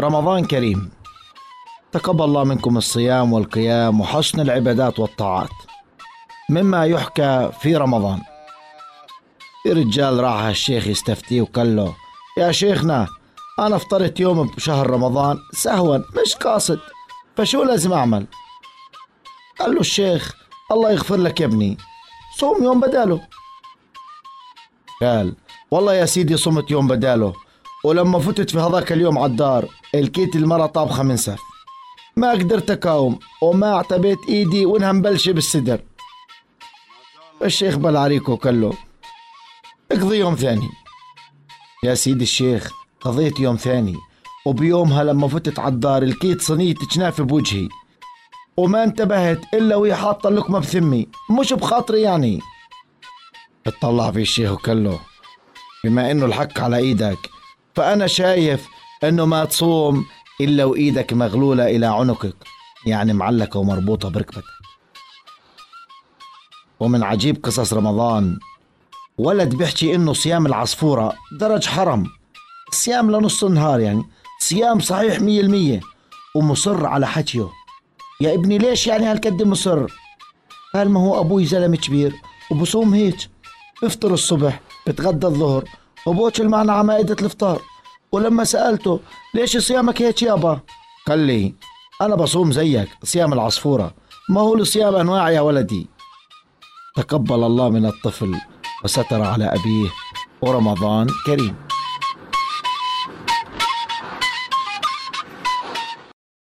رمضان كريم. تقبل الله منكم الصيام والقيام وحسن العبادات والطاعات. مما يحكى في رمضان. في رجال راح الشيخ يستفتيه وقال له يا شيخنا أنا أفطرت يوم بشهر رمضان سهوا مش قاصد. فشو لازم أعمل؟ قال له الشيخ الله يغفر لك يا ابني. صوم يوم بداله. قال والله يا سيدي صمت يوم بداله. ولما فتت في هذاك اليوم على الدار لقيت المرة طابخة من سف ما قدرت أقاوم وما اعتبيت إيدي وإنها مبلشة بالصدر الشيخ بل عليك وقال له اقضي يوم ثاني. يا سيدي الشيخ قضيت يوم ثاني. وبيومها لما فتت على الدار لقيت صينية جناف بوجهي. وما انتبهت إلا وهي حاطة اللقمة بثمي مش بخاطري يعني. اطلع في الشيخ وقال له بما إنه الحق على إيدك فأنا شايف إنه ما تصوم إلا وإيدك مغلولة إلى عنقك يعني معلقة ومربوطة بركبتك. ومن عجيب قصص رمضان. ولد بيحكي إنه صيام العصفورة درج حرم. صيام لنص النهار يعني صيام صحيح مية المية. ومصر على حكيه. يا ابني ليش يعني هالقد مصر؟ قال ما هو أبوي زلمة كبير وبصوم هيك. بفطر الصبح بتغدى الظهر وبوكل معنا على مائدة الإفطار ولما سألته ليش صيامك هيك يابا قال لي أنا بصوم زيك صيام العصفورة. ما هو لصيام أنواع يا ولدي. تقبل الله من الطفل وستر على أبيه ورمضان كريم.